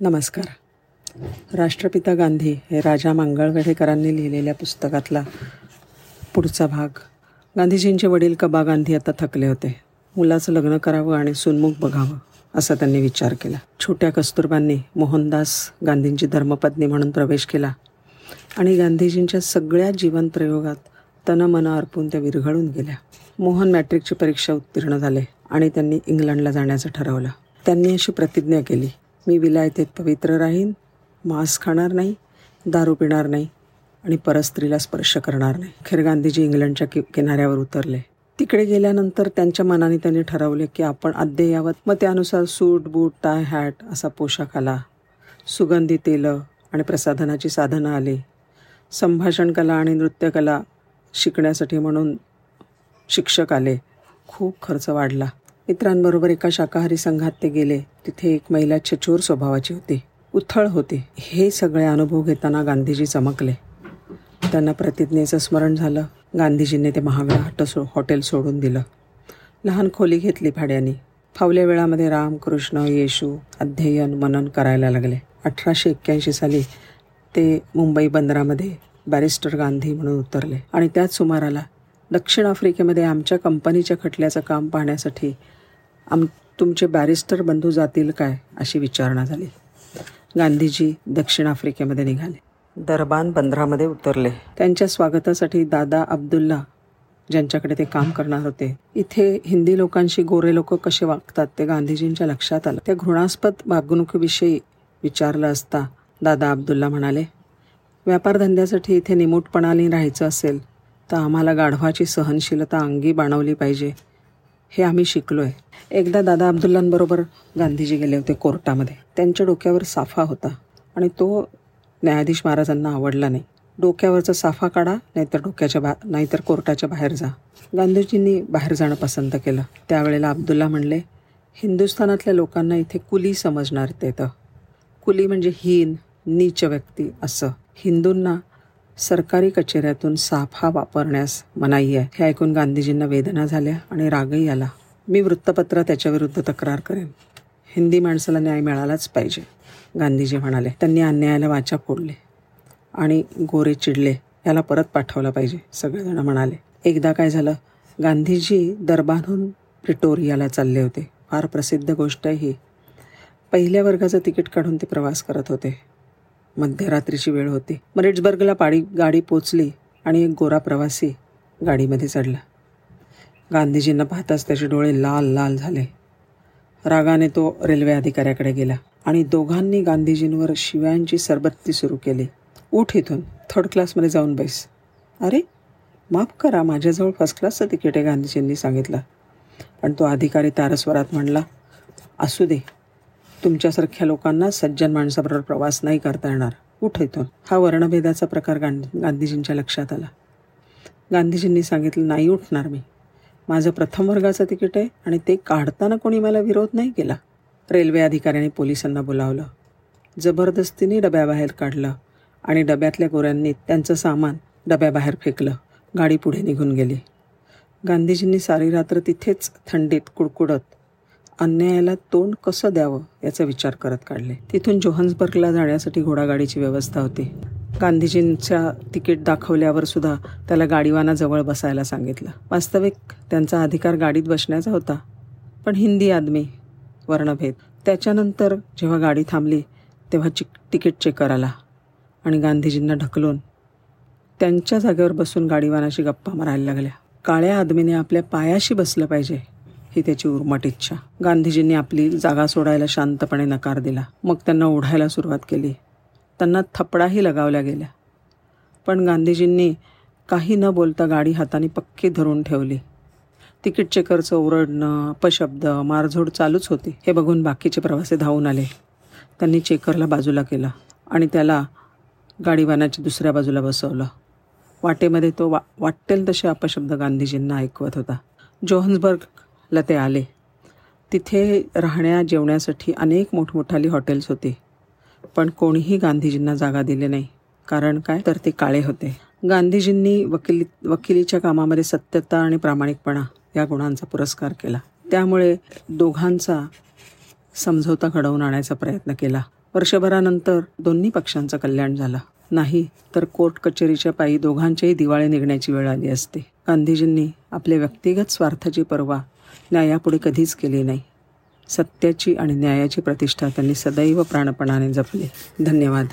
नमस्कार. राष्ट्रपिता गांधी हे राजा मांगळवेढेकरांनी लिहिलेल्या पुस्तकातला पुढचा भाग. गांधीजींचे वडील कबा गांधी आता थकले होते. मुलाचं लग्न करावं आणि सुनमुख बघावं असा त्यांनी विचार केला. छोट्या कस्तुरबांनी मोहनदास गांधींची धर्मपत्नी म्हणून प्रवेश केला आणि गांधीजींच्या सगळ्या जीवनप्रयोगात तनमन अर्पून त्या विरघळून गेल्या. मोहन मॅट्रिकची परीक्षा उत्तीर्ण झाले आणि त्यांनी इंग्लंडला जाण्याचं ठरवलं. त्यांनी अशी प्रतिज्ञा केली मी विलायतेत पवित्र राहीन मांस खाणार नाही दारू पिणार नाही आणि परस्त्रीला स्पर्श करणार नाही. खेर गांधीजी इंग्लंडच्या कि किनाऱ्यावर उतरले. तिकडे गेल्यानंतर त्यांच्या मनाने त्यांनी ठरवले की आपण अद्ययावत मग त्यानुसार सूट बूट टाय हॅट असा पोशाख आला. सुगंधी तेलं आणि प्रसाधनाची साधनं आली. संभाषण कला आणि नृत्यकला शिकण्यासाठी म्हणून शिक्षक आले. खूप खर्च वाढला. मित्रांबरोबर एका शाकाहारी संघात ते गेले. तिथे एक महिला छचोर स्वभावाची होती. उथळ होती. हे सगळे अनुभव घेताना गांधीजी चमकले. त्यांना प्रतिज्ञेचं स्मरण झालं. गांधीजींनी ते महागडं हट सो हॉटेल सोडून दिलं. लहान खोली घेतली भाड्याने. फावल्या वेळामध्ये राम कृष्ण येशू अध्ययन मनन करायला लागले. अठराशे एक्क्याऐंशी साली ते मुंबई बंदरामध्ये बॅरिस्टर गांधी म्हणून उतरले. आणि त्याच सुमाराला दक्षिण आफ्रिकेमध्ये आमच्या कंपनीच्या खटल्याचं काम पाहण्यासाठी आम तुमचे बॅरिस्टर बंधू जातील काय अशी विचारणा झाली. गांधीजी दक्षिण आफ्रिकेमध्ये निघाले. दरबान बंदरामध्ये उतरले. त्यांच्या स्वागतासाठी दादा अब्दुल्ला ज्यांच्याकडे ते काम करणार होते इथे हिंदी लोकांशी गोरे लोक कसे वागतात ते गांधीजींच्या लक्षात आलं. त्या घृणास्पद वागणुकीविषयी विचारलं असता दादा अब्दुल्ला म्हणाले व्यापारधंद्यासाठी इथे निमूटपणाने राहायचं असेल तर आम्हाला गाढवाची सहनशीलता अंगी बाणवली पाहिजे. हे आम्ही शिकलो आहे एकदा दादा अब्दुल्लांबरोबर गांधीजी गेले होते कोर्टामध्ये. त्यांच्या डोक्यावर साफा होता आणि तो न्यायाधीश महाराजांना आवडला नाही. डोक्यावरचा साफा काढा नाहीतर डोक्याच्या बा नाहीतर कोर्टाच्या बाहेर जा. गांधीजींनी बाहेर जाणं पसंत केलं. त्यावेळेला अब्दुल्ला म्हणले हिंदुस्थानातल्या लोकांना इथे कुली समजणार येतं कुली म्हणजे हीन नीच व्यक्ती असं. हिंदूंना सरकारी कचेऱ्यातून साफा वापरण्यास मनाई आहे. हे ऐकून गांधीजींना वेदना झाल्या आणि रागही आला. मी वृत्तपत्र त्याच्याविरुद्ध तक्रार करेन. हिंदी माणसाला न्याय मिळालाच पाहिजे गांधीजी म्हणाले. त्यांनी अन्यायाला वाचा फोडले आणि गोरे चिडले. याला परत पाठवलं पाहिजे सगळेजण म्हणाले. एकदा काय झालं? गांधीजी दरबारहून प्रिटोरियाला चालले होते. फार प्रसिद्ध गोष्ट ही. पहिल्या वर्गाचं तिकीट काढून ते प्रवास करत होते. मध्यरात्रीची वेळ होती. मरिट्सबर्गला पाडी गाडी पोचली आणि एक गोरा प्रवासी गाडीमध्ये चढला. गांधीजींना पाहताच त्याचे डोळे लाल लाल झाले. रागाने तो रेल्वे अधिकाऱ्याकडे गेला आणि दोघांनी गांधीजींवर शिव्यांची सरबत्ती सुरू केली. उठ इथून थर्ड क्लासमध्ये जाऊन बैस. अरे माफ करा माझ्याजवळ फर्स्ट क्लासचं तिकीट आहे गांधीजींनी सांगितलं. पण तो अधिकारी तारस्वरात म्हणला असू दे तुमच्यासारख्या लोकांना सज्जन माणसाबरोबर प्रवास नाही करता येणार. उठ इथून. हा वर्णभेदाचा प्रकार गांधी गांधीजींच्या लक्षात आला. गांधीजींनी सांगितलं नाही उठणार मी. माझं प्रथम वर्गाचं तिकीट आहे आणि ते काढताना कोणी मला विरोध नाही केला. रेल्वे अधिकाऱ्याने पोलिसांना बोलावलं. जबरदस्तीने डब्याबाहेर काढलं आणि डब्यातल्या गोऱ्यांनी त्यांचं सामान डब्याबाहेर फेकलं. गाडी पुढे निघून गेली. गांधीजींनी सारी रात्र तिथेच थंडीत कुडकुडत अन्यायाला तोंड कसं द्यावं याचा विचार करत काढले. तिथून जोहान्सबर्गला जाण्यासाठी घोडागाडीची व्यवस्था होती. गांधीजींच्या तिकीट दाखवल्यावर सुद्धा त्याला गाडीवाना जवळ बसायला सांगितलं. वास्तविक त्यांचा अधिकार गाडीत बसण्याचा होता पण हिंदी आदमी वर्णभेद. त्याच्यानंतर जेव्हा गाडी थांबली तेव्हा चिक तिकीट चेकर आला आणि गांधीजींना ढकलून त्यांच्या जागेवर बसून गाडीवानाशी गप्पा मारायला लागल्या. काळ्या आदमीने आपल्या पायाशी बसलं पाहिजे ही त्याची उर्मट इच्छा. गांधीजींनी आपली जागा सोडायला शांतपणे नकार दिला. मग त्यांना ओढायला सुरुवात केली. त्यांना थपडाही लगावल्या गेल्या. पण गांधीजींनी काही न बोलता गाडी हाताने पक्की धरून ठेवली. तिकीट चेकरचं ओरडणं अपशब्द मारझोड चालूच होती. हे बघून बाकीचे प्रवासी धावून आले. त्यांनी चेकरला बाजूला केलं आणि त्याला गाडीवानाच्या दुसऱ्या बाजूला बसवलं. वाटेमध्ये तो वा वाटेल तसे अपशब्द गांधीजींना ऐकवत होता. जोहन्सबर्ग ला ते आले. तिथे राहण्या जेवण्यासाठी अनेक मोठमोठाली हॉटेल्स होती. पण कोणीही गांधीजींना जागा दिली नाही. कारण काय? तर ते काळे होते. गांधीजींनी वकिली वकिलीच्या कामामध्ये सत्यता आणि प्रामाणिकपणा या गुणांचा पुरस्कार केला. त्यामुळे दोघांचा समझोता घडवून आणायचा प्रयत्न केला. वर्षभरानंतर दोन्ही पक्षांचं कल्याण झालं. नाही तर कोर्ट कचेरीच्या पायी दोघांचेही दिवाळे निघण्याची वेळ आली असते. गांधीजींनी आपल्या व्यक्तिगत स्वार्थाची पर्वा न्यायापुढे कधीच केली नाही. सत्याची आणि न्यायाची प्रतिष्ठा त्यांनी सदैव प्राणपणाने जपली. धन्यवाद.